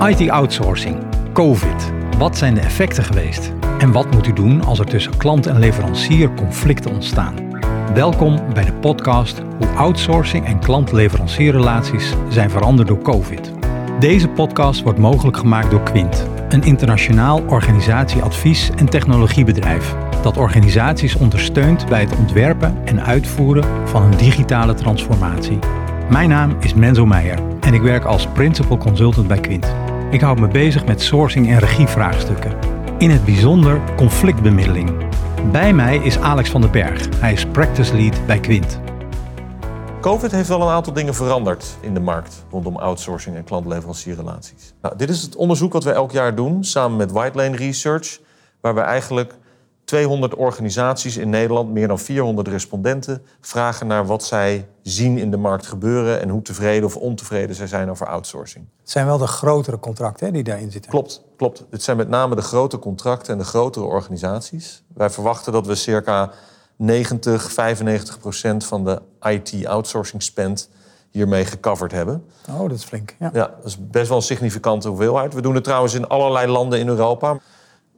IT-outsourcing, COVID. Wat zijn de effecten geweest? En wat moet u doen als er tussen klant en leverancier conflicten ontstaan? Welkom bij de podcast Hoe outsourcing en klant-leverancierrelaties zijn veranderd door COVID. Deze podcast wordt mogelijk gemaakt door Quint, een internationaal organisatieadvies- en technologiebedrijf dat organisaties ondersteunt bij het ontwerpen en uitvoeren van een digitale transformatie. Mijn naam is Menzo Meijer en ik werk als Principal Consultant bij Quint. Ik houd me bezig met sourcing en regievraagstukken. In het bijzonder conflictbemiddeling. Bij mij is Alex van den Berg. Hij is Practice Lead bij Quint. COVID heeft wel een aantal dingen veranderd in de markt rondom outsourcing en klant-leverancierrelaties. Nou, dit is het onderzoek wat we elk jaar doen samen met White Lane Research, waar we eigenlijk 200 organisaties in Nederland, meer dan 400 respondenten, vragen naar wat zij zien in de markt gebeuren en hoe tevreden of ontevreden zij zijn over outsourcing. Het zijn wel de grotere contracten hè, die daarin zitten. Klopt, klopt. Het zijn met name de grote contracten en de grotere organisaties. Wij verwachten dat we circa 90, 95 procent van de IT-outsourcing spend hiermee gecoverd hebben. Oh, dat is flink. Ja. Ja, dat is best wel een significante hoeveelheid. We doen het trouwens in allerlei landen in Europa.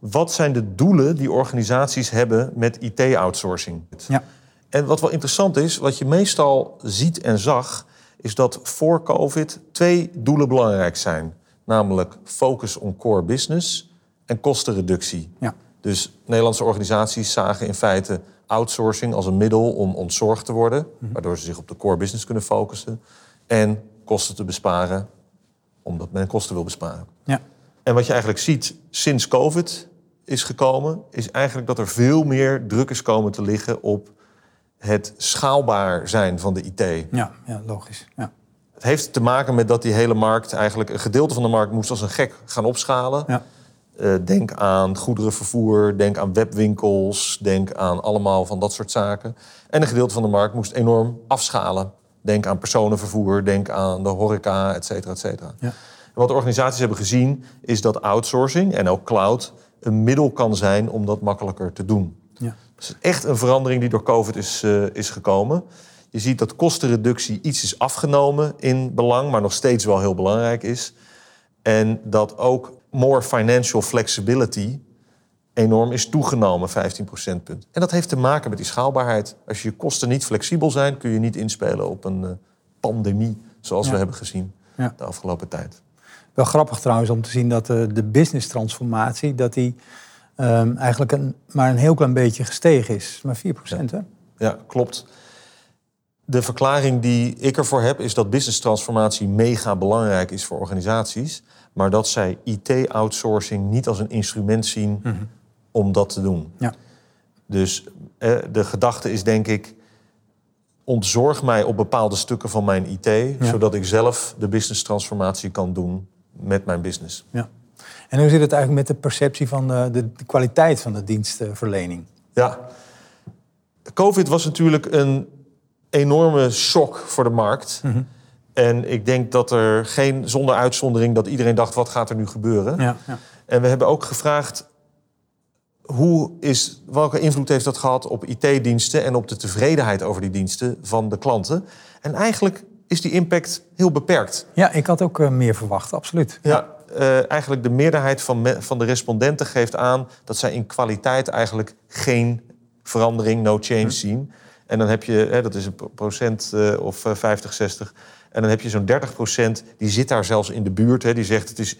Wat zijn de doelen die organisaties hebben met IT-outsourcing? Ja. En wat wel interessant is, wat je meestal ziet en zag, is dat voor COVID twee doelen belangrijk zijn. Namelijk focus on core business en kostenreductie. Ja. Dus Nederlandse organisaties zagen in feite outsourcing als een middel om ontzorgd te worden, waardoor ze zich op de core business kunnen focussen. En kosten te besparen, omdat men kosten wil besparen. Ja. En wat je eigenlijk ziet sinds COVID is gekomen, is eigenlijk dat er veel meer druk is komen te liggen op het schaalbaar zijn van de IT. Ja, ja, logisch. Ja. Het heeft te maken met dat die hele markt eigenlijk, een gedeelte van de markt moest als een gek gaan opschalen. Ja. Eh, denk aan goederenvervoer, denk aan webwinkels, denk aan allemaal van dat soort zaken. En een gedeelte van de markt moest enorm afschalen. Denk aan personenvervoer, denk aan de horeca, et cetera, et cetera. Ja. En wat de organisaties hebben gezien, is dat outsourcing en ook cloud een middel kan zijn om dat makkelijker te doen. Ja. Dat is echt een verandering die door COVID is, eh, is gekomen. Je ziet dat kostenreductie iets is afgenomen in belang, maar nog steeds wel heel belangrijk is. En dat ook more financial flexibility enorm is toegenomen, 15 procentpunt. En dat heeft te maken met die schaalbaarheid. Als je kosten niet flexibel zijn, kun je niet inspelen op een eh, pandemie zoals Ja. we hebben gezien Ja. de afgelopen tijd. Wel grappig trouwens om te zien dat de, de business transformatie... dat die ehm, eigenlijk een, maar een heel klein beetje gestegen is. Maar 4 procent, hè? Ja, klopt. De verklaring die ik ervoor heb is dat business transformatie mega belangrijk is voor organisaties, maar dat zij IT-outsourcing niet als een instrument zien om dat te doen. Ja. Dus eh, de gedachte is denk ik, ontzorg mij op bepaalde stukken van mijn IT, zodat ik zelf de business transformatie kan doen met mijn business. ja. En hoe zit het eigenlijk met de perceptie van de, de, de kwaliteit van de dienstverlening? Ja, COVID was natuurlijk een enorme shock voor de markt. En ik denk dat er geen, zonder uitzondering, dat iedereen dacht: wat gaat er nu gebeuren? Ja, ja. En we hebben ook gevraagd: hoe is, welke invloed heeft dat gehad op IT-diensten en op de tevredenheid over die diensten van de klanten? En eigenlijk is die impact heel beperkt. ja ik had ook eh, meer verwacht, absoluut. Ja, eh, eigenlijk de meerderheid van, me- van de respondenten geeft aan dat zij in kwaliteit eigenlijk geen verandering, no change zien. En dan heb je, hè, dat is een pro- procent eh, of eh, 50, 60. En dan heb je zo'n 30 procent, die zit daar zelfs in de buurt. Hè, die zegt het is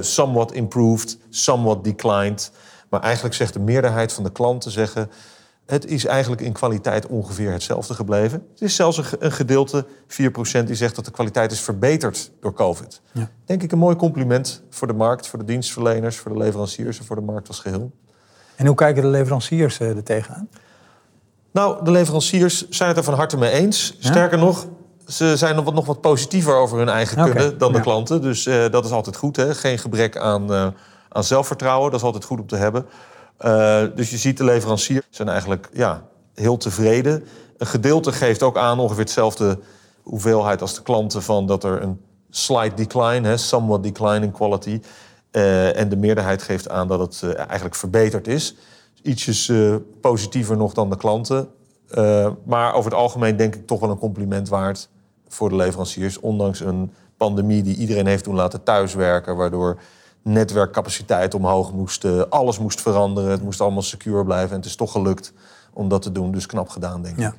somewhat improved, somewhat declined. Maar eigenlijk zegt de meerderheid van de klanten zeggen... het is eigenlijk in kwaliteit ongeveer hetzelfde gebleven. Het is zelfs een, ge- een gedeelte, 4% die zegt dat de kwaliteit is verbeterd door COVID. Ja. Denk ik een mooi compliment voor de markt, voor de dienstverleners... voor de leveranciers en voor de markt als geheel. En hoe kijken de leveranciers eh, er tegenaan? Nou, de leveranciers zijn het er van harte mee eens. Sterker nog, ze zijn nog wat, nog wat positiever over hun eigen Oké, kunnen dan de ja. klanten. Dus eh, dat is altijd goed. Hè? Geen gebrek aan, eh, aan zelfvertrouwen. Dat is altijd goed om te hebben. Eh, dus je ziet de leveranciers zijn eigenlijk ja, heel tevreden. Een gedeelte geeft ook aan ongeveer hetzelfde hoeveelheid als de klanten... van dat er een slight decline, hè, somewhat decline in quality... Eh, en de meerderheid geeft aan dat het eh, eigenlijk verbeterd is. Ietsjes positiever nog dan de klanten. Maar over het algemeen denk ik toch wel een compliment waard voor de leveranciers, ondanks een pandemie die iedereen heeft doen laten thuiswerken, waardoor netwerkcapaciteit omhoog moest, eh, alles moest veranderen, het moest allemaal secure blijven. En het is toch gelukt om dat te doen, dus knap gedaan, denk ik.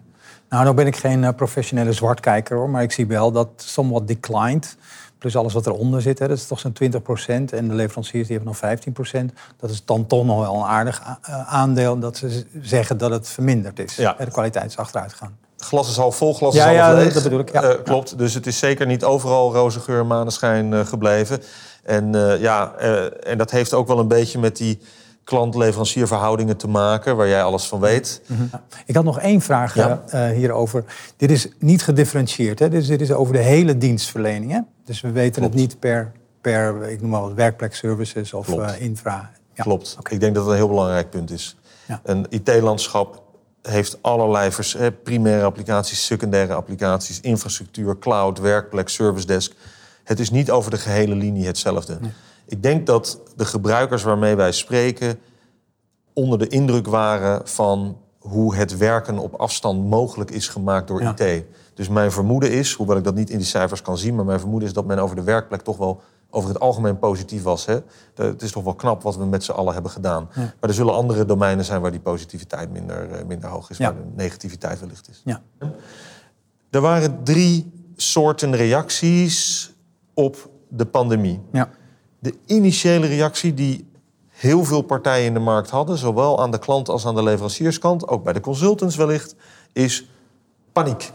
Nou, nou ben ik geen eh, professionele zwartkijker hoor, maar ik zie wel dat somewhat declined. Plus alles wat eronder zit, hè, dat is toch zo'n 20% En de leveranciers die hebben nog 15% Dat is dan toch nog wel een aardig eh, aandeel dat ze zeggen dat het verminderd is. Ja. De kwaliteit is achteruit gegaan. Glas is half vol, glas Ja, is half ja, leeg. dat bedoel ik, ja. Eh, klopt, dus het is zeker niet overal roze geur maneschijn eh, gebleven. En, eh, ja, en dat heeft ook wel een beetje met die klant-leverancierverhoudingen te maken... waar jij alles van weet. Ik had nog één vraag Ja. hierover. Dit is niet gedifferentieerd, hè? Dus dit is over de hele dienstverlening. Hè? Dus we weten Klopt. het niet per, per, ik noem maar wat, werkplekservices of Klopt. infra. Ja. Klopt. Ik denk dat het een heel belangrijk punt is. Een IT-landschap heeft allerlei vers- primaire applicaties, secundaire applicaties, infrastructuur, cloud, werkplek, service desk. Het is niet over de gehele linie hetzelfde. Ik denk dat de gebruikers waarmee wij spreken onder de indruk waren van hoe het werken op afstand mogelijk is gemaakt door Ja. IT. Dus mijn vermoeden is, hoewel ik dat niet in die cijfers kan zien, maar mijn vermoeden is dat men over de werkplek toch wel over het algemeen positief was. Hè? Het is toch wel knap wat we met z'n allen hebben gedaan. Ja. Maar er zullen andere domeinen zijn waar die positiviteit minder, eh, minder hoog is, Ja. waar de negativiteit wellicht is. Ja. Er waren drie soorten reacties op de pandemie. Ja. De initiële reactie die heel veel partijen in de markt hadden, zowel aan de klant als aan de leverancierskant, ook bij de consultants wellicht, is paniek.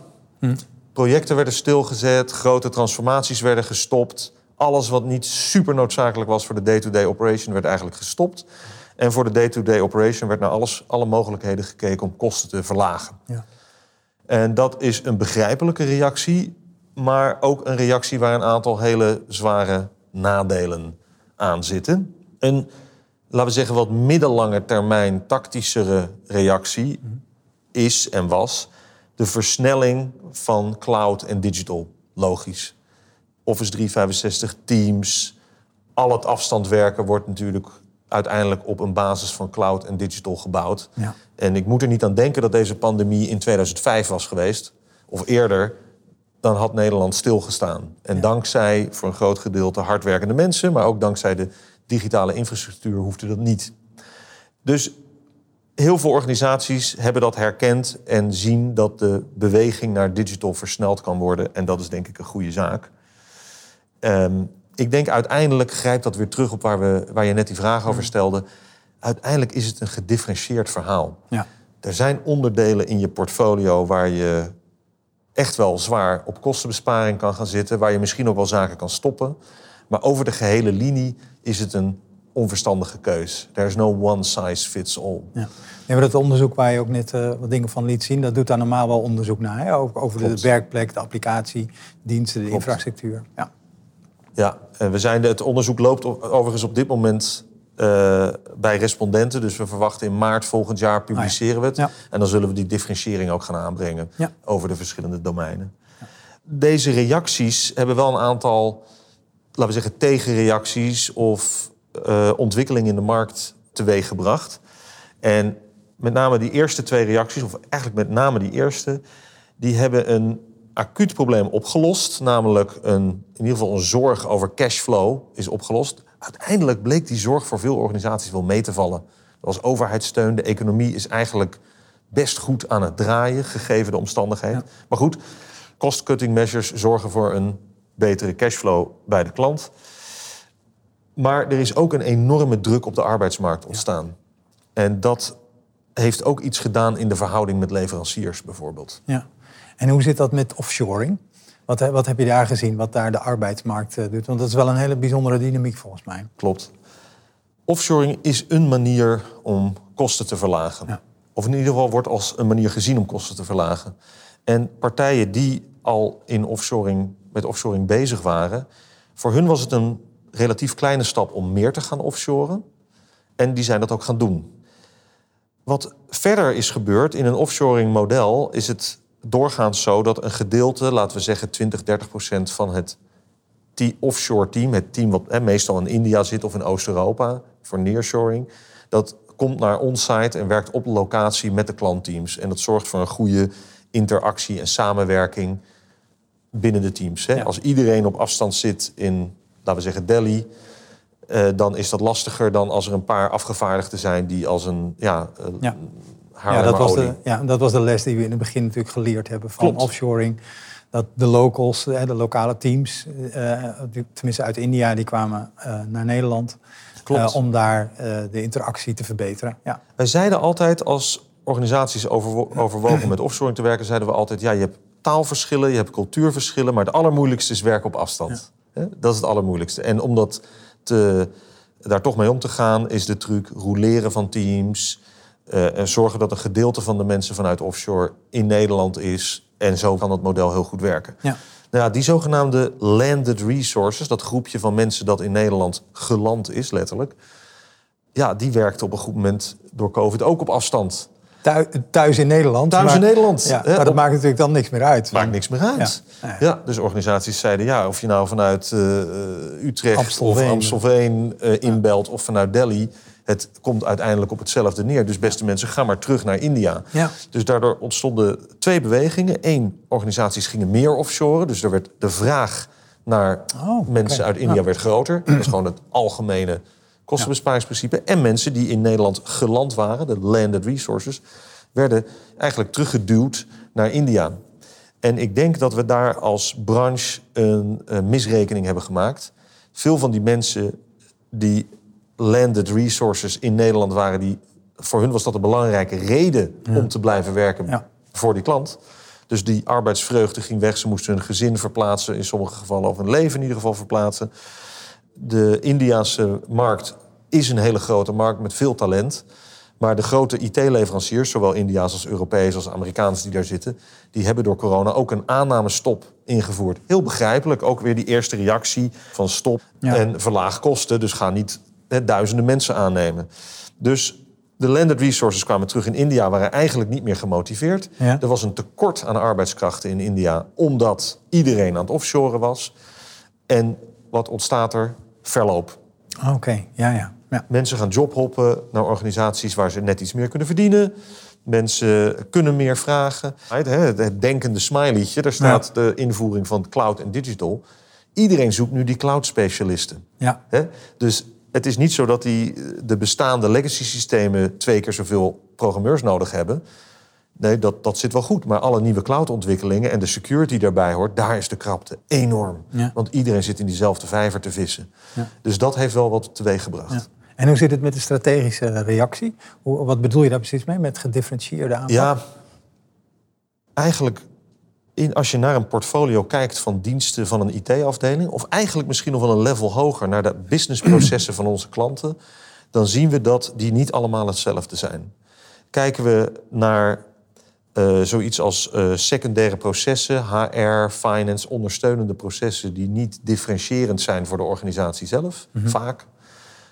Projecten werden stilgezet, grote transformaties werden gestopt. Alles wat niet super noodzakelijk was voor de day-to-day operation werd eigenlijk gestopt. En voor de day-to-day operation werd naar alles, alle mogelijkheden gekeken om kosten te verlagen. Ja. En dat is een begrijpelijke reactie, maar ook een reactie waar een aantal hele zware nadelen aan zitten. Een, laten we zeggen, wat middellange termijn tactischere reactie is en was de versnelling van cloud en digital. Logisch. Office 365, Teams, al het afstandwerken wordt natuurlijk uiteindelijk op een basis van cloud en digital gebouwd. Ja. En ik moet er niet aan denken dat deze pandemie in 2005 was geweest, of eerder, dan had Nederland stilgestaan. En dankzij voor een groot gedeelte hardwerkende mensen, maar ook dankzij de digitale infrastructuur hoefde dat niet. Dus heel veel organisaties hebben dat herkend en zien dat de beweging naar digital versneld kan worden. En dat is denk ik een goede zaak. Ehm, ik denk uiteindelijk grijpt dat weer terug op waar, we, waar je net die vraag over stelde. Uiteindelijk is het een gedifferentieerd verhaal. Ja. Er zijn onderdelen in je portfolio waar je echt wel zwaar op kostenbesparing kan gaan zitten, waar je misschien ook wel zaken kan stoppen. Maar over de gehele linie is het een onverstandige keus. There is no one size fits all. Ja. Nee, maar dat onderzoek waar je ook net eh, wat dingen van liet zien, dat doet daar normaal wel onderzoek naar. Hè? Over, over de werkplek, de applicatie, diensten, de Klopt. infrastructuur. Ja. Ja, en we zijn, het onderzoek loopt overigens op dit moment eh, bij respondenten. Dus we verwachten in maart volgend jaar publiceren we het. Ja. En dan zullen we die differentiëring ook gaan aanbrengen Ja. over de verschillende domeinen. Deze reacties hebben wel een aantal, laten we zeggen, tegenreacties of eh, ontwikkelingen in de markt teweeggebracht. En met name die eerste twee reacties, of eigenlijk met name die eerste, die hebben een acuut probleem opgelost. Namelijk een, in ieder geval een zorg over cashflow is opgelost. Uiteindelijk bleek die zorg voor veel organisaties wel mee te vallen. Er was overheidssteun, de economie is eigenlijk best goed aan het draaien, gegeven de omstandigheden. Maar goed, cost-cutting measures zorgen voor een betere cashflow bij de klant. Maar er is ook een enorme druk op de arbeidsmarkt ontstaan. En dat heeft ook iets gedaan in de verhouding met leveranciers bijvoorbeeld. Ja. En hoe zit dat met offshoring? Wat, he- wat heb je daar gezien, wat daar de arbeidsmarkt eh, doet? Want dat is wel een hele bijzondere dynamiek volgens mij. Klopt. Offshoring is een manier om kosten te verlagen. Ja. Of in ieder geval wordt als een manier gezien om kosten te verlagen. En partijen die al in offshoring, met offshoring bezig waren, voor hun was het een relatief kleine stap om meer te gaan offshoren. En die zijn dat ook gaan doen. Wat verder is gebeurd in een offshoring model, is het doorgaans zo dat een gedeelte, laten we zeggen 20, 30 procent van het die offshore team, het team wat hè, meestal in India zit of in Oost-Europa voor nearshoring, dat komt naar onsite en werkt op de locatie met de klantteams. En dat zorgt voor een goede interactie en samenwerking binnen de teams. Hè? Ja. Als iedereen op afstand zit in, laten we zeggen, Delhi... eh, dan is dat lastiger dan als er een paar afgevaardigden zijn... die als een ja, eh, Ja. Ja, dat was, de, ja, dat was de les die we in het begin natuurlijk geleerd hebben van Klopt. offshoring. Dat de locals, de lokale teams, eh, tenminste uit India, die kwamen eh, naar Nederland. Klopt. eh, om daar de interactie te verbeteren. Ja. Wij zeiden altijd als organisaties overwo- overwogen met offshoring te werken... zeiden we altijd, ja, je hebt taalverschillen, je hebt cultuurverschillen... maar het allermoeijlijkste is werken op afstand. Dat is het allermoeilijkste. En om dat te, daar toch mee om te gaan, is de truc roleren van teams... eh, en zorgen dat een gedeelte van de mensen vanuit offshore in Nederland is. En zo kan het model heel goed werken. Ja. Nou ja, die zogenaamde landed resources, dat groepje van mensen dat in Nederland geland is, letterlijk. Ja, die werkte op een goed moment door COVID ook op afstand. Thu- Thuis in Nederland. Thuis in Nederland, Ja, hè, maar dat op- maakt natuurlijk dan niks meer uit. Maakt niks meer uit. Ja. Ja. Ja. dus organisaties zeiden ja, of je nou vanuit eh, eh, Utrecht Amstelveen. of Amstelveen eh, inbelt of vanuit Delhi. Het komt uiteindelijk op hetzelfde neer. Dus beste mensen, ga maar terug naar India. Ja. Dus daardoor ontstonden twee bewegingen. Eén, organisaties gingen meer offshoren. Dus er werd de vraag naar Oh, mensen uit India Ja. werd groter. Dat is gewoon het algemene kostenbesparingsprincipe. En mensen die in Nederland geland waren, de landed resources, werden eigenlijk teruggeduwd naar India. En ik denk dat we daar als branche een, een misrekening hebben gemaakt. Veel van die mensen die landed resources in Nederland waren, die, voor hun was dat een belangrijke reden om te blijven werken Ja. voor die klant. Dus die arbeidsvreugde ging weg. Ze moesten hun gezin verplaatsen, in sommige gevallen, of hun leven in ieder geval verplaatsen. De Indiaanse markt is een hele grote markt met veel talent. Maar de grote IT-leveranciers, zowel India's als Europees als Amerikaans die daar zitten, die hebben door corona ook een aannamestop ingevoerd. Heel begrijpelijk, ook weer die eerste reactie van stop Ja. en verlaag kosten. Dus ga niet hè, duizenden mensen aannemen. Dus de landed resources kwamen terug in India, waren eigenlijk niet meer gemotiveerd. Ja. Er was een tekort aan arbeidskrachten in India, omdat iedereen aan het offshoren was. En wat ontstaat er? Verloop. Oké, ja, ja. ja. Mensen gaan jobhoppen naar organisaties waar ze net iets meer kunnen verdienen. Mensen kunnen meer vragen. Het, denkende smileytje, daar staat de invoering van cloud en digital. Iedereen zoekt nu die cloud-specialisten. ja. Hè? Dus het is niet zo dat die, de bestaande legacy-systemen twee keer zoveel programmeurs nodig hebben. Nee, dat, dat zit wel goed. Maar alle nieuwe cloud-ontwikkelingen en de security daarbij hoort, daar is de krapte enorm. Ja. Want iedereen zit in diezelfde vijver te vissen. Ja. Dus dat heeft wel wat teweeggebracht. Ja. En hoe zit het met de strategische reactie? Hoe, wat bedoel je daar precies mee met gedifferentieerde aanpak? Ja, eigenlijk in, als je naar een portfolio kijkt van diensten van een IT-afdeling, of eigenlijk misschien nog wel een level hoger naar de businessprocessen van onze klanten, dan zien we dat die niet allemaal hetzelfde zijn. Kijken we naar eh, zoiets als eh, secundaire processen, HR, finance, ondersteunende processen die niet differentiërend zijn voor de organisatie zelf, vaak,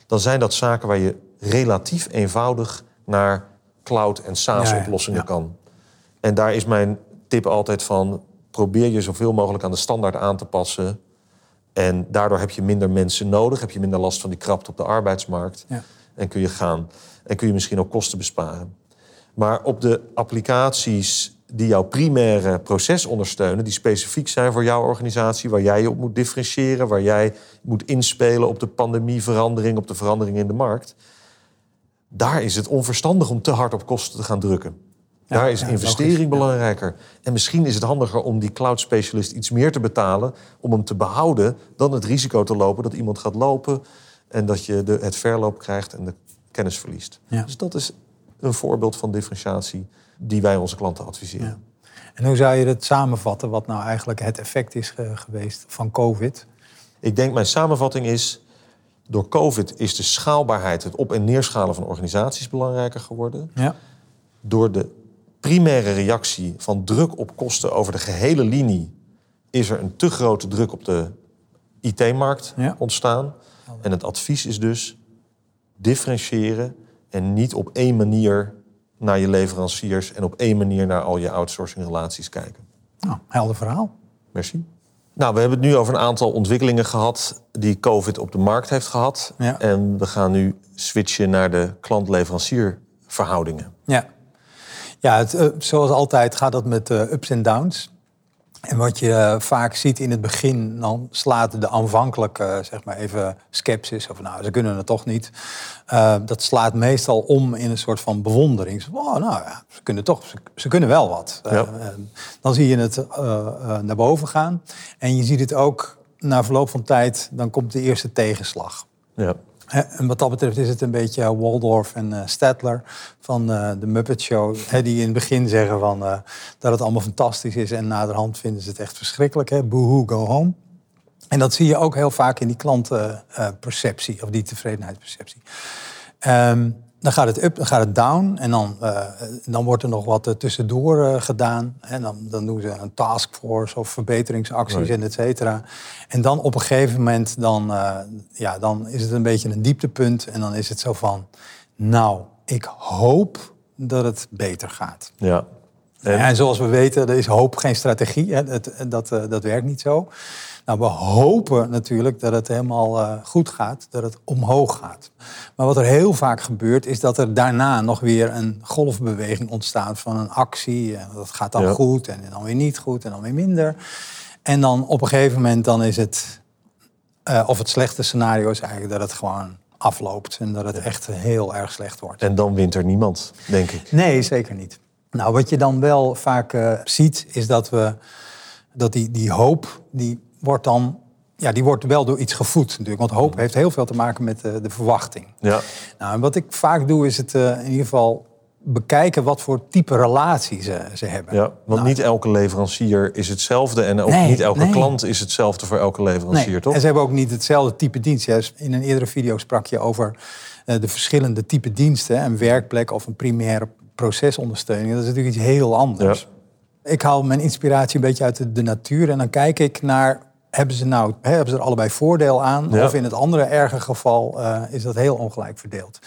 dan zijn dat zaken waar je relatief eenvoudig naar cloud- en SaaS-oplossingen Ja, ja, ja. kan. En daar is mijn tip altijd van: probeer je zoveel mogelijk aan de standaard aan te passen. En daardoor heb je minder mensen nodig, heb je minder last van die krapte op de arbeidsmarkt. Ja. En kun je gaan. En kun je misschien ook kosten besparen. Maar op de applicaties die jouw primaire proces ondersteunen, die specifiek zijn voor jouw organisatie, waar jij je op moet differentiëren, waar jij moet inspelen op de pandemieverandering, op de verandering in de markt, daar is het onverstandig om te hard op kosten te gaan drukken. Daar is investering belangrijker. En misschien is het handiger om die cloud specialist iets meer te betalen om hem te behouden, dan het risico te lopen dat iemand gaat lopen en dat je de, het verloop krijgt en de kennis verliest. Dus dat is een voorbeeld van differentiatie die wij onze klanten adviseren. Ja. En hoe zou je het samenvatten, wat nou eigenlijk het effect is ge- geweest van COVID? Ik denk mijn samenvatting is, door COVID is de schaalbaarheid, het op- en neerschalen van organisaties belangrijker geworden. Ja. Door de primaire reactie van druk op kosten over de gehele linie is er een te grote druk op de IT-markt Ja. ontstaan. En het advies is dus differentiëren en niet op één manier naar je leveranciers en op één manier naar al je outsourcingrelaties kijken. Nou, helder verhaal. Merci. Nou, we hebben het nu over een aantal ontwikkelingen gehad die COVID op de markt heeft gehad. Ja. En we gaan nu switchen naar de klant-leverancier verhoudingen. Ja, ja het, eh, zoals altijd gaat dat met eh, ups en downs. En wat je eh, vaak ziet in het begin, dan slaat de aanvankelijke, zeg maar even sceptisch, of nou, ze kunnen het toch niet. Uh, dat slaat meestal om in een soort van bewondering. Oh, nou ja, ze kunnen toch, ze, ze kunnen wel wat. Ja. Uh, dan zie je het naar boven gaan. En je ziet het ook na verloop van tijd, dan komt de eerste tegenslag. Ja. En wat dat betreft is het een beetje Waldorf en uh, Stadler van uh, de Muppet Show. Hè, die in het begin zeggen van, dat het allemaal fantastisch is. En naderhand vinden ze het echt verschrikkelijk. Hè? Boohoo, go home. En dat zie je ook heel vaak in die klantenperceptie. of die tevredenheidsperceptie. Um, dan gaat het up, dan gaat het down. En dan, uh, dan wordt er nog wat uh, tussendoor uh, gedaan. En dan, dan doen ze een taskforce of verbeteringsacties right. en et cetera. En dan op een gegeven moment dan, ja, dan is het een beetje een dieptepunt. En dan is het zo van, nou, ik hoop dat het beter gaat. Ja. En, en zoals we weten, er is hoop geen strategie. Hè. Dat, dat, dat werkt niet zo. Nou, we hopen natuurlijk dat het helemaal uh, goed gaat, dat het omhoog gaat. Maar wat er heel vaak gebeurt, is dat er daarna nog weer een golfbeweging ontstaat van een actie. En dat gaat dan ja. goed en dan weer niet goed en dan weer minder. En dan op een gegeven moment dan is het, uh, of het slechte scenario is eigenlijk dat het gewoon afloopt en dat het echt heel erg slecht wordt. En dan wint er niemand, denk ik. Nee, zeker niet. Nou, wat je dan wel vaak uh, ziet, is dat we dat die, die hoop, die wordt dan ja, die wordt wel door iets gevoed natuurlijk. Want hoop heeft heel veel te maken met de, de verwachting. Ja. Nou, en wat ik vaak doe is het uh, in ieder geval bekijken wat voor type relatie ze, ze hebben. Ja, want nou, niet elke leverancier is hetzelfde en ook nee, niet elke nee. klant is hetzelfde voor elke leverancier, nee. toch? En ze hebben ook niet hetzelfde type dienst. Ja, in een eerdere video sprak je over uh, de verschillende type diensten. Een werkplek of een primaire procesondersteuning. Dat is natuurlijk iets heel anders. Ja. Ik haal mijn inspiratie een beetje uit de, de natuur en dan kijk ik naar hebben ze nou hè, hebben ze er allebei voordeel aan? Ja. Of in het andere erge geval uh, is dat heel ongelijk verdeeld.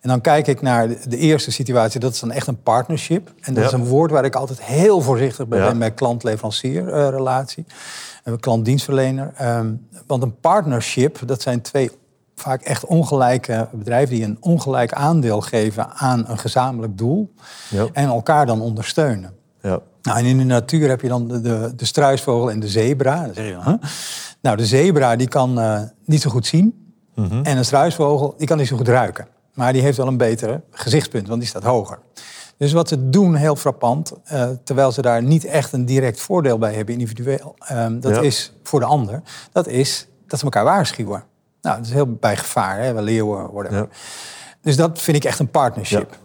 En dan kijk ik naar de, eerste situatie, dat is dan echt een partnership. En dat ja. is een woord waar ik altijd heel voorzichtig bij ja. ben bij klant-leverancier uh. Een klant-dienstverlener. Um, want een partnership, dat zijn twee vaak echt ongelijke bedrijven die een ongelijk aandeel geven aan een gezamenlijk doel. En elkaar dan ondersteunen. Ja. Nou, en in de natuur heb je dan de, de, de struisvogel en de zebra. Dan zeg je, huh? Nou, de zebra die kan uh, niet zo goed zien. Mm -hmm. En een struisvogel die kan niet zo goed ruiken. Maar die heeft wel een betere gezichtspunt, want die staat hoger. Dus wat ze doen, heel frappant, uh, terwijl ze daar niet echt een direct voordeel bij hebben individueel, uh, dat ja. is voor de ander, dat is dat ze elkaar waarschuwen. Nou, dat is heel bij gevaar, hè, leeuwen, whatever. Ja. Dus dat vind ik echt een partnership. Ja.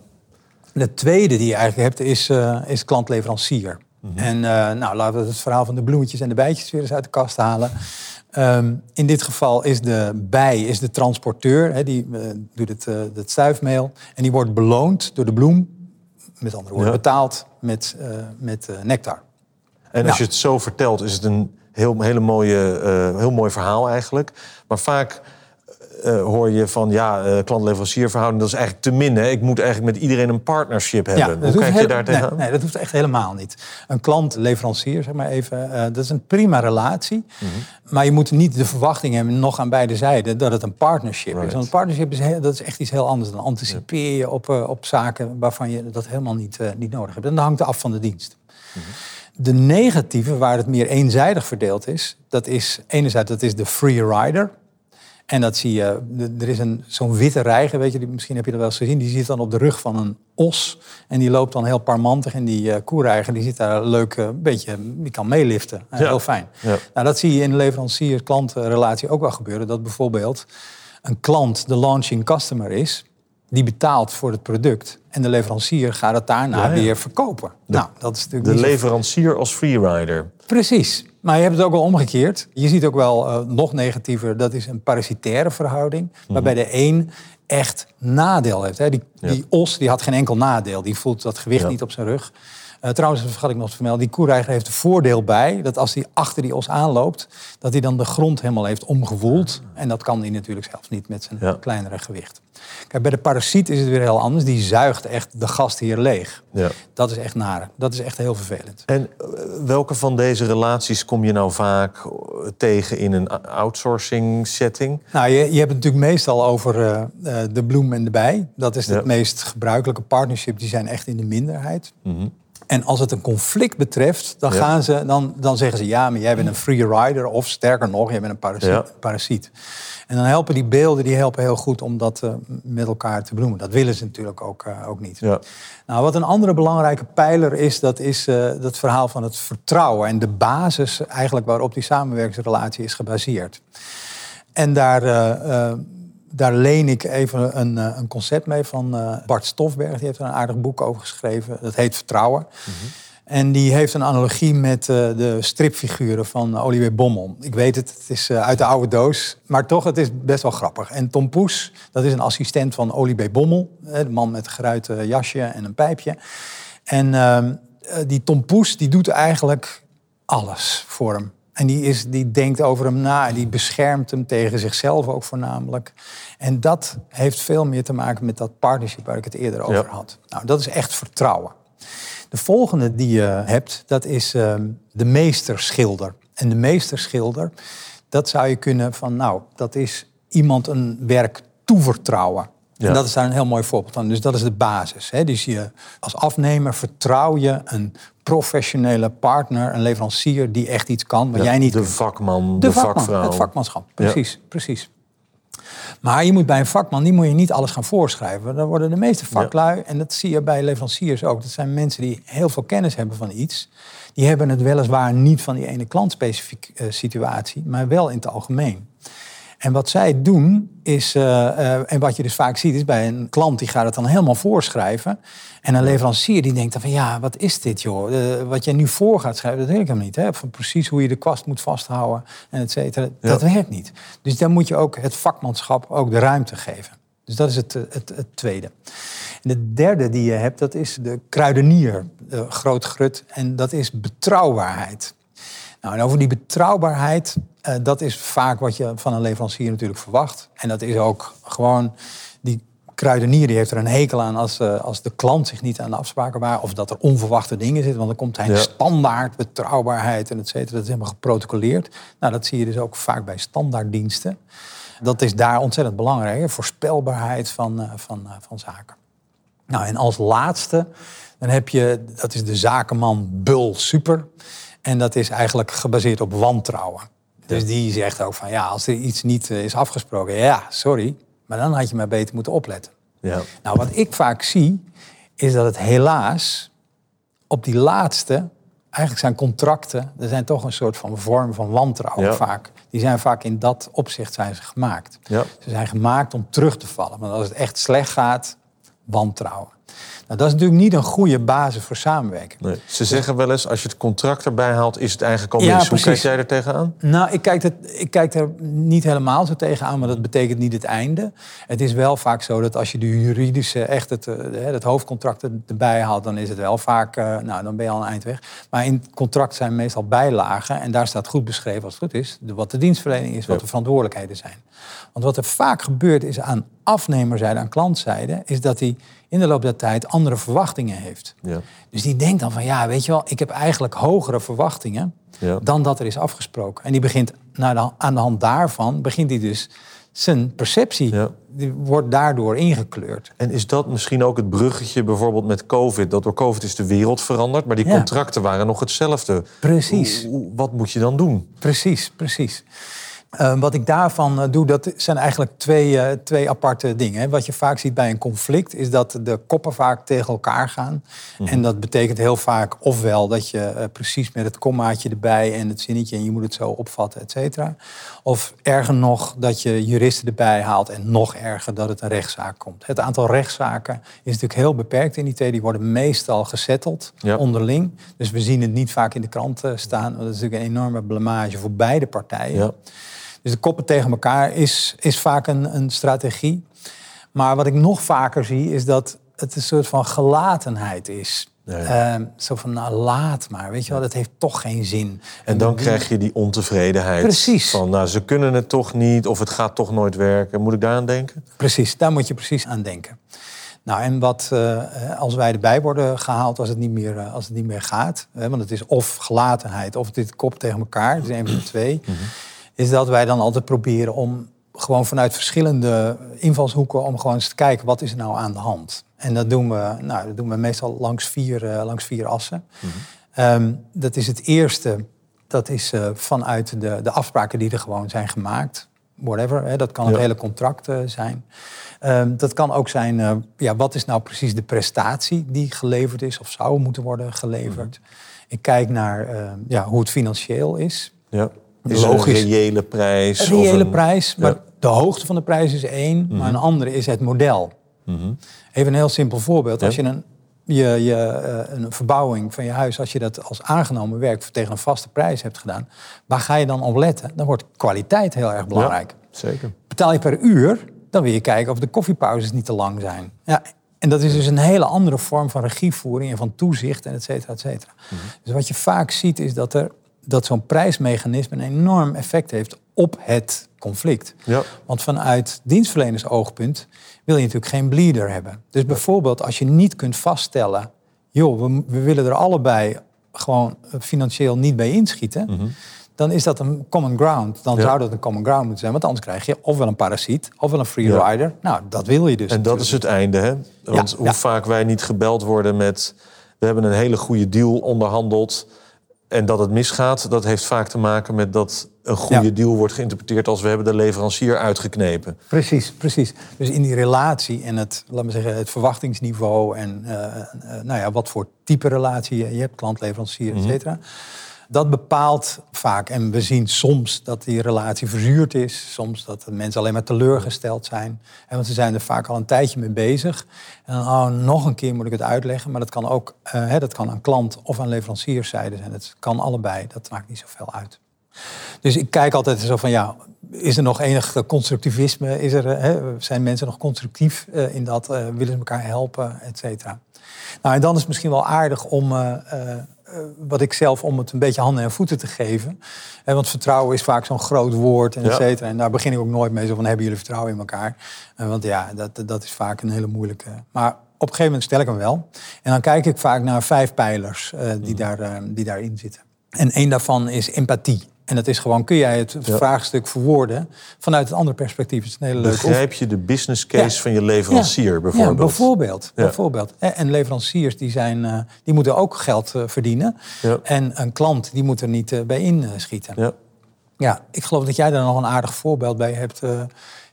De tweede die je eigenlijk hebt is, uh, is klant-leverancier. Mm -hmm. En uh, nou, laten we het verhaal van de bloemetjes en de bijtjes weer eens uit de kast halen. Um, in dit geval is de bij is de transporteur, hè, die uh, doet het, het stuifmeel. En die wordt beloond door de bloem, met andere woorden, ja. betaald met, met nectar. En als nou. je het zo vertelt, is het een heel, hele mooie, heel mooi verhaal eigenlijk. Maar vaak uh, hoor je van ja, uh, klant-leverancierverhouding, dat is eigenlijk te min. Hè? Ik moet eigenlijk met iedereen een partnership hebben. Ja, Hoe kijk je daar tegenaan? Nee, nee, dat hoeft echt helemaal niet. Een klant-leverancier, zeg maar even, uh, dat is een prima relatie. Mm -hmm. Maar je moet niet de verwachting hebben, nog aan beide zijden, dat het een partnership right. is. Want een partnership is, heel, dat is echt iets heel anders. Dan anticipeer je op, op zaken waarvan je dat helemaal niet, niet nodig hebt. En dat hangt af van de dienst. Mm -hmm. De negatieve, waar het meer eenzijdig verdeeld is, dat is enerzijds dat is de free rider. En dat zie je, er is een, zo'n witte reiger, weet je, misschien heb je dat wel eens gezien. Die zit dan op de rug van een os. En die loopt dan heel parmantig. En die uh, koereiger, die zit daar leuk, een uh, beetje, die kan meeliften. Uh, ja. Heel fijn. Ja. Nou, dat zie je in de leverancier-klantrelatie ook wel gebeuren. Dat bijvoorbeeld een klant de launching customer is. Die betaalt voor het product. En de leverancier gaat het daarna ja, weer verkopen. De, nou, dat is natuurlijk de leverancier als freerider. Precies. Maar je hebt het ook wel omgekeerd. Je ziet ook wel uh, nog negatiever, dat is een parasitaire verhouding. -hmm. Waarbij de een echt nadeel heeft. Hè. Die, ja. die os die had geen enkel nadeel. Die voelt dat gewicht ja. niet op zijn rug. Uh, trouwens, dat vergat ik nog te vermelden. Die koereiger heeft er voordeel bij dat als hij achter die os aanloopt, dat hij dan de grond helemaal heeft omgewoeld. En dat kan hij natuurlijk zelfs niet met zijn ja. kleinere gewicht. Kijk, bij de parasiet is het weer heel anders. Die zuigt echt de gastheer leeg. Ja. Dat is echt naar. Dat is echt heel vervelend. En welke van deze relaties kom je nou vaak tegen in een outsourcing setting? Nou, je, je hebt het natuurlijk meestal over uh, de bloem en de bij. Dat is ja. het meest gebruikelijke partnership. Die zijn echt in de minderheid. Mm -hmm. En als het een conflict betreft, dan, Ja. gaan ze, dan, dan zeggen ze ja, maar jij bent een free rider. Of sterker nog, jij bent een parasiet. Ja. parasiet. En dan helpen die beelden die helpen heel goed om dat eh, met elkaar te benoemen. Dat willen ze natuurlijk ook, eh, ook niet. Ja. Nou, wat een andere belangrijke pijler is, dat is eh, dat verhaal van het vertrouwen. En de basis eigenlijk waarop die samenwerkingsrelatie is gebaseerd. En daar, daar leen ik even een, eh, een concept mee van eh, Bart Stofberg. Die heeft er een aardig boek over geschreven. Dat heet Vertrouwen. En die heeft een analogie met eh, de stripfiguren van Olivier Bommel. Ik weet het, het is uit de oude doos. Maar toch, het is best wel grappig. En Tom Poes, dat is een assistent van Olivier Bommel. De man met een geruite jasje en een pijpje. En ehm, eh, die Tom Poes, die doet eigenlijk alles voor hem. En die, is, die denkt over hem na en die beschermt hem tegen zichzelf ook voornamelijk. En dat heeft veel meer te maken met dat partnership waar ik het eerder over Ja. had. Nou, dat is echt vertrouwen. De volgende die je hebt, dat is ehm, de meesterschilder. En de meesterschilder, dat zou je kunnen van, nou, dat is iemand een werk toevertrouwen. Ja. En dat is daar een heel mooi voorbeeld van. Dus dat is de basis. Hè? Dus je, als afnemer vertrouw je een professionele partner, een leverancier die echt iets kan Ja, jij niet de vakman, de, De vakman, vakvrouw. het vakmanschap. Precies, precies. Maar je moet bij een vakman, die moet je niet alles gaan voorschrijven. Dan worden de meeste vaklui, en dat zie je bij leveranciers ook. Dat zijn mensen die heel veel kennis hebben van iets. Die hebben het weliswaar niet van die ene klantspecifieke eh, situatie, maar wel in het algemeen. En wat zij doen is, eh, eh, en wat je dus vaak ziet, is bij een klant die gaat het dan helemaal voorschrijven. En een leverancier die denkt dan van ja, wat is dit joh? Eh, wat jij nu voor gaat schrijven, dat weet ik hem niet. Hè? Van precies hoe je de kwast moet vasthouden en et cetera. Dat werkt niet. Dus dan moet je ook het vakmanschap ook de ruimte geven. Dus dat is het, het, het tweede. En de derde die je hebt, dat is de kruidenier, de groot grut. En dat is betrouwbaarheid. Nou, en over die betrouwbaarheid, eh, dat is vaak wat je van een leverancier natuurlijk verwacht. En dat is ook gewoon, die kruidenier die heeft er een hekel aan als, eh, als de klant zich niet aan de afspraken waar of dat er onverwachte dingen zitten. Want dan komt hij Ja. standaard betrouwbaarheid en et cetera. Dat is helemaal geprotocoleerd. Nou, dat zie je dus ook vaak bij standaarddiensten. Dat is daar ontzettend belangrijk, hè? voorspelbaarheid van, eh, van, van zaken. Nou, en als laatste, dan heb je, dat is de zakenman Bul Super. En dat is eigenlijk gebaseerd op wantrouwen. Dus die zegt ook van, ja, als er iets niet eh, is afgesproken, ja, sorry. Maar dan had je maar beter moeten opletten. Ja. Nou, wat ik vaak zie, is dat het helaas op die laatste, eigenlijk zijn contracten, er zijn toch een soort van vorm van wantrouwen Ja. vaak. Die zijn vaak in dat opzicht zijn ze gemaakt. Ja. Ze zijn gemaakt om terug te vallen. Want als het echt slecht gaat, wantrouwen. Nou, dat is natuurlijk niet een goede basis voor samenwerking. Nee. Ze zeggen wel eens, als je het contract erbij haalt, is het eigenlijk al Ja. Hoe kijk jij er tegenaan? Nou, ik kijk, het, ik kijk er niet helemaal zo tegenaan, maar dat betekent niet het einde. Het is wel vaak zo dat als je de juridische, echt het, eh, het hoofdcontract er- erbij haalt, dan is het wel vaak, eh, nou, dan ben je al een eind weg. Maar in het contract zijn meestal bijlagen en daar staat goed beschreven, als het goed is, wat de dienstverlening is, wat de verantwoordelijkheden zijn. Want wat er vaak gebeurt is aan afnemerzijde, aan klantzijde, is dat hij in de loop der tijd andere verwachtingen heeft. Ja. Dus die denkt dan van, ja, weet je wel, ik heb eigenlijk hogere verwachtingen Ja. dan dat er is afgesproken. En die begint naar de, aan de hand daarvan, begint hij dus zijn perceptie, Ja. die wordt daardoor ingekleurd. En is dat misschien ook het bruggetje bijvoorbeeld met COVID? Dat door COVID is de wereld veranderd, maar die Ja. contracten waren nog hetzelfde. Precies. Wat moet je dan doen? Precies, precies. Eh, wat ik daarvan eh, doe, dat zijn eigenlijk twee, eh, twee aparte dingen. hè. Wat je vaak ziet bij een conflict, is dat de koppen vaak tegen elkaar gaan. En dat betekent heel vaak ofwel dat je eh, precies met het kommaatje erbij en het zinnetje en je moet het zo opvatten, et cetera. Of erger nog, dat je juristen erbij haalt en nog erger dat het een rechtszaak komt. Het aantal rechtszaken is natuurlijk heel beperkt in IT. Die worden meestal gesetteld Ja. onderling. Dus we zien het niet vaak in de kranten staan. Dat is natuurlijk een enorme blamage voor beide partijen. Ja. Dus de koppen tegen elkaar is, is vaak een, een strategie. Maar wat ik nog vaker zie, is dat het een soort van gelatenheid is. Ja, ja. Ehm, zo van, nou laat maar, weet je wel, dat heeft toch geen zin. En dan krijg je die ontevredenheid. Precies. Van, nou, ze kunnen het toch niet of het gaat toch nooit werken. Moet ik daar aan denken? Precies, daar moet je precies aan denken. Nou, en wat eh, als wij erbij worden gehaald als het niet meer, eh, als het niet meer gaat, hè, want het is of gelatenheid of dit kop tegen elkaar, het is een van de twee, is dat wij dan altijd proberen om gewoon vanuit verschillende invalshoeken om gewoon eens te kijken wat is er nou aan de hand. En dat doen we, nou, dat doen we meestal langs vier, uh, langs vier assen. Mm dat is het eerste, dat is uh, vanuit de, de afspraken die er gewoon zijn gemaakt. Whatever, hè, dat kan het hele contract uh, zijn. Um, dat kan ook zijn, ja, wat is nou precies de prestatie die geleverd is of zou moeten worden geleverd. Mm Ik kijk naar ja, hoe het financieel is. Ja. Is Logisch. een reële prijs? Een reële een... prijs, maar ja. de hoogte van de prijs is één, maar een andere is het model. Mm Even een heel simpel voorbeeld. Als je een, je, je, uh, een verbouwing van je huis, als je dat als aangenomen werk tegen een vaste prijs hebt gedaan, waar ga je dan op letten? Dan wordt kwaliteit heel erg belangrijk. Ja, zeker. Betaal je per uur, dan wil je kijken of de koffiepauzes niet te lang zijn. Ja, en dat is dus een hele andere vorm van regievoering en van toezicht en et cetera, et cetera. Mm Dus wat je vaak ziet is dat er dat zo'n prijsmechanisme een enorm effect heeft op het conflict. Ja. Want vanuit dienstverlenersoogpunt wil je natuurlijk geen bleeder hebben. Dus bijvoorbeeld als je niet kunt vaststellen, joh, we, we willen er allebei gewoon financieel niet bij inschieten, mhm. dan is dat een common ground. Dan zou dat een common ground moeten zijn, want anders krijg je ofwel een parasiet, ofwel een free rider. Nou, dat wil je dus. En dat is het einde, hè? Want hoe vaak wij niet gebeld worden met, we hebben een hele goede deal onderhandeld. En dat het misgaat, dat heeft vaak te maken met dat een goede deal wordt geïnterpreteerd als we hebben de leverancier uitgeknepen. Precies, precies. Dus in die relatie en het, laat me zeggen, het verwachtingsniveau en uh, uh, nou ja, wat voor type relatie je hebt, klant, leverancier, et mhm. cetera dat bepaalt vaak. En we zien soms dat die relatie verzuurd is. Soms dat de mensen alleen maar teleurgesteld zijn. En want ze zijn er vaak al een tijdje mee bezig. En dan, oh, nog een keer moet ik het uitleggen. Maar dat kan ook hè, dat kan aan klant of aan leverancierszijde zijn. Het kan allebei. Dat maakt niet zoveel uit. Dus ik kijk altijd zo van, ja, is er nog enig constructivisme? Is er, hè, zijn mensen nog constructief uh, in dat? Uh, willen ze elkaar helpen, et cetera? Nou, en dan is het misschien wel aardig om eh, wat ik zelf om het een beetje handen en voeten te geven. En want vertrouwen is vaak zo'n groot woord en et cetera. En daar begin ik ook nooit mee zo van hebben jullie vertrouwen in elkaar. Want ja, dat, dat is vaak een hele moeilijke. Maar op een gegeven moment stel ik hem wel. En dan kijk ik vaak naar vijf pijlers die, mm. daar, die daarin zitten. En één daarvan is empathie. En dat is gewoon, kun jij het vraagstuk verwoorden vanuit een ander perspectief? Het is een hele leuke Begrijp je de business case van je leverancier bijvoorbeeld? Ja, bijvoorbeeld. bijvoorbeeld. En leveranciers die, zijn, uh, die moeten ook geld uh, verdienen. En een klant die moet er niet uh, bij inschieten. Ja. ja, ik geloof dat jij daar nog een aardig voorbeeld bij hebt.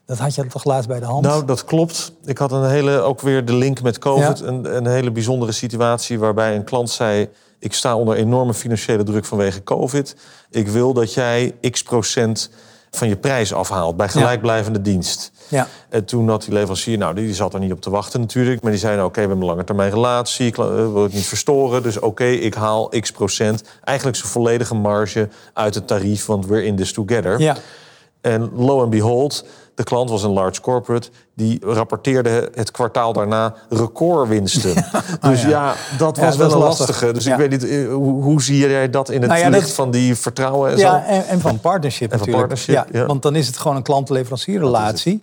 dat had je toch laatst bij de hand? Nou, dat klopt. Ik had een hele, ook weer de link met COVID. Een, een hele bijzondere situatie waarbij een klant zei ik sta onder enorme financiële druk vanwege COVID. Ik wil dat jij x procent van je prijs afhaalt bij gelijkblijvende dienst. Ja. En toen had die leverancier, nou die zat er niet op te wachten natuurlijk, maar die zei nou oké, we hebben een lange termijn relatie, ik wil het niet verstoren, dus oké, ik haal x procent, eigenlijk zijn volledige marge uit het tarief, want we're in this together. Ja. En lo and behold, de klant was een large corporate. Die rapporteerde het kwartaal daarna recordwinsten. dus oh ja. dat was wel een lastige. Dus ik weet niet, eh, hoe, hoe, zie jij dat in het nou licht van die vertrouwen en ja, zo? En, en van partnership en natuurlijk. Van partnership, ja, Want dan is het gewoon een klant-leverancierrelatie.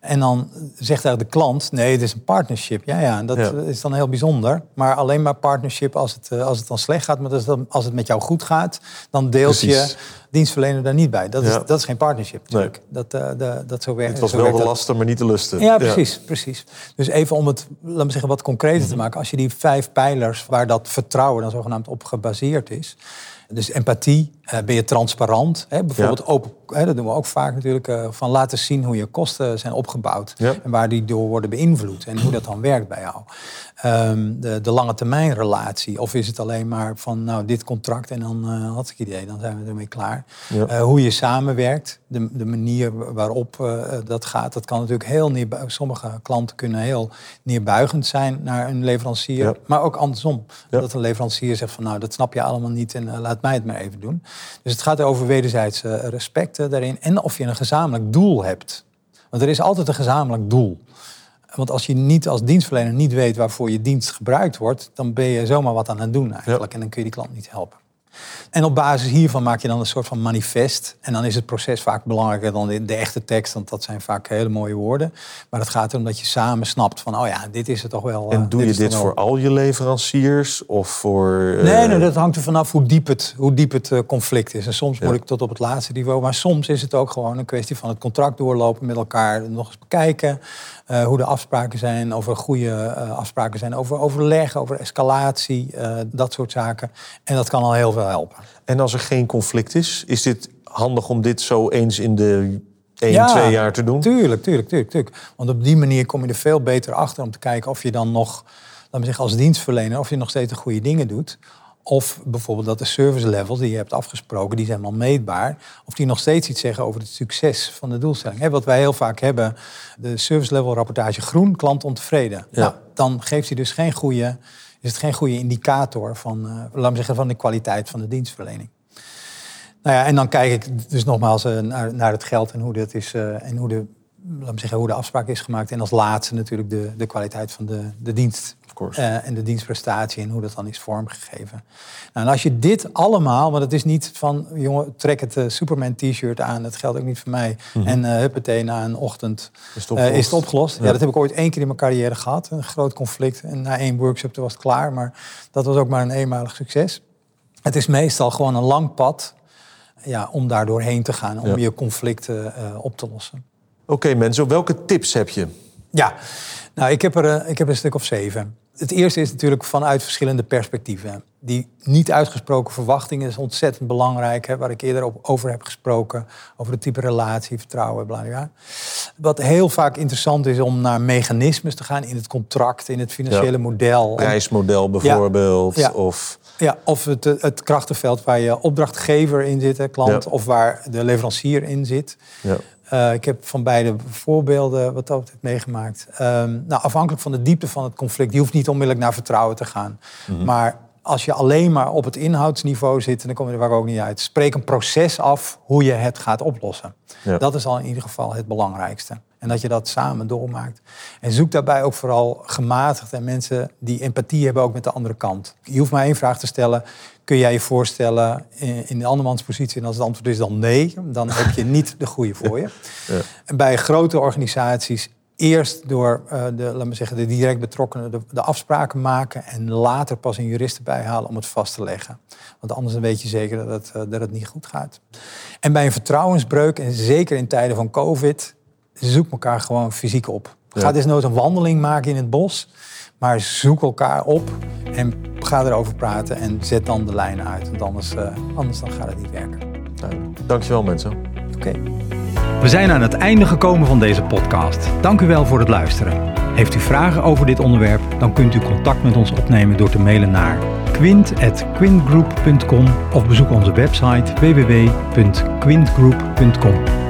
En dan zegt daar de klant, nee, het is een partnership. Ja, ja, dat is dan heel bijzonder. Maar alleen maar partnership als het, eh, als het dan slecht gaat. Maar als het met jou goed gaat, dan deelt je dienstverlener daar niet bij. Dat is, dat is geen partnership natuurlijk. Dat, uh, de, dat zo werkt. Het was wel de lasten, maar niet de lusten. Ja, precies, precies. Dus even om het, laat me zeggen, wat concreter te mhm. maken. Als je die vijf pijlers, waar dat vertrouwen dan zogenaamd op gebaseerd is... Dus empathie, ben je transparant? Hè? Bijvoorbeeld open, hè, dat doen we ook vaak natuurlijk, uh, van laten zien hoe je kosten zijn opgebouwd. En waar die door worden beïnvloed en hoe dat dan werkt bij jou. Um, de, de, lange termijn relatie. Of is het alleen maar van nou dit contract en dan uh, had ik idee, dan zijn we ermee klaar. hoe je samenwerkt, de, de manier waarop dat gaat, dat kan natuurlijk heel neerbuigend. Sommige klanten kunnen heel neerbuigend zijn naar een leverancier. Maar ook andersom. Dat een leverancier zegt van nou dat snap je allemaal niet en laat mij het maar even doen. Dus het gaat over wederzijds respect daarin. En of je een gezamenlijk doel hebt. Want er is altijd een gezamenlijk doel. Want als je niet als dienstverlener niet weet waarvoor je dienst gebruikt wordt, dan ben je zomaar wat aan het doen eigenlijk. En dan kun je die klant niet helpen. En op basis hiervan maak je dan een soort van manifest. En dan is het proces vaak belangrijker dan de, de, echte tekst, want dat zijn vaak hele mooie woorden. Maar het gaat erom dat je samen snapt van, oh ja, dit is het toch wel. En doe dit je dit voor al je leveranciers of voor... eh, Nee, nee, dat hangt er vanaf hoe diep het, hoe diep het eh, conflict is. En soms Ja. moet ik tot op het laatste niveau. Maar soms is het ook gewoon een kwestie van het contract doorlopen met elkaar. Nog eens bekijken eh, hoe de afspraken zijn. Over goede eh, afspraken zijn. Over overleg, over escalatie. eh, dat soort zaken. En dat kan al heel veel helpen. En als er geen conflict is, is dit handig om dit zo eens in de 1, Ja, 2 jaar te doen? Tuurlijk, tuurlijk, tuurlijk, tuurlijk. Want op die manier kom je er veel beter achter om te kijken of je dan nog, laten we zeggen, als dienstverlener, of je nog steeds de goede dingen doet. Of bijvoorbeeld dat de service levels die je hebt afgesproken, die zijn wel meetbaar. Of die nog steeds iets zeggen over het succes van de doelstelling. Wat wij heel vaak hebben, de service level rapportage groen, klant ontevreden. Ja. Nou, dan geeft hij dus geen goede, is het geen goede indicator van, eh, we zeggen, van de kwaliteit van de dienstverlening. Nou ja, en dan kijk ik dus nogmaals eh, naar, naar het geld en hoe dat is eh, en hoe de, we zeggen, hoe de afspraak is gemaakt. En als laatste natuurlijk de, de kwaliteit van de, de dienst Eh, en de dienstprestatie en hoe dat dan is vormgegeven. Nou, en als je dit allemaal, want het is niet van, jongen, trek het eh, Superman t-shirt aan, dat geldt ook niet voor mij. En eh huppatee na een ochtend Mhm. Is het opgelost? is het opgelost. Ja. Ja. dat heb ik ooit één keer in mijn carrière gehad, een groot conflict. En na één workshop was het klaar, maar dat was ook maar een eenmalig succes. Het is meestal gewoon een lang pad ja, om daar doorheen te gaan, om Ja. je conflicten op te lossen. Oké mensen, welke tips heb je? Ja, nou, ik heb, er, eh, ik heb er een stuk of zeven. Het eerste is natuurlijk vanuit verschillende perspectieven. Die niet uitgesproken verwachtingen is ontzettend belangrijk. Hè, waar ik eerder op, over heb gesproken. Over het type relatie, vertrouwen, bla bla. Wat heel vaak interessant is om naar mechanismes te gaan in het contract, in het financiële Ja. model. Prijsmodel bijvoorbeeld? Ja. Of, Ja, of het, eh, het krachtenveld waar je opdrachtgever in zit, hè, klant, of waar de leverancier in zit. Eh, ik heb van beide voorbeelden wat dat betreft meegemaakt. Ehm, nou, afhankelijk van de diepte van het conflict, je hoeft niet onmiddellijk naar vertrouwen te gaan. Mhm. Maar als je alleen maar op het inhoudsniveau zit, dan kom je er vaak ook niet uit. Spreek een proces af hoe je het gaat oplossen. Ja. Dat is al in ieder geval het belangrijkste. En dat je dat samen doormaakt. En zoek daarbij ook vooral gematigd en mensen die empathie hebben ook met de andere kant. Je hoeft maar één vraag te stellen. Kun jij je voorstellen in, de andermans positie? En als het antwoord is dan nee, dan heb je niet de goede voor je. Ja. En bij grote organisaties eerst door uh, de, laten we zeggen, de direct betrokkenen de, de, afspraken maken en later pas een jurist erbij halen om het vast te leggen. Want anders dan weet je zeker dat het, uh, dat het niet goed gaat. En bij een vertrouwensbreuk, en zeker in tijden van COVID, zoek elkaar gewoon fysiek op. Ja. Ga desnoods een wandeling maken in het bos, maar zoek elkaar op en ga erover praten en zet dan de lijnen uit. Want anders, uh, anders dan gaat het niet werken. Dankjewel mensen. Oké. Okay. We zijn aan het einde gekomen van deze podcast. Dank u wel voor het luisteren. Heeft u vragen over dit onderwerp, dan kunt u contact met ons opnemen door te mailen naar quint.quintgroup.com of bezoek onze website www.quintgroup.com.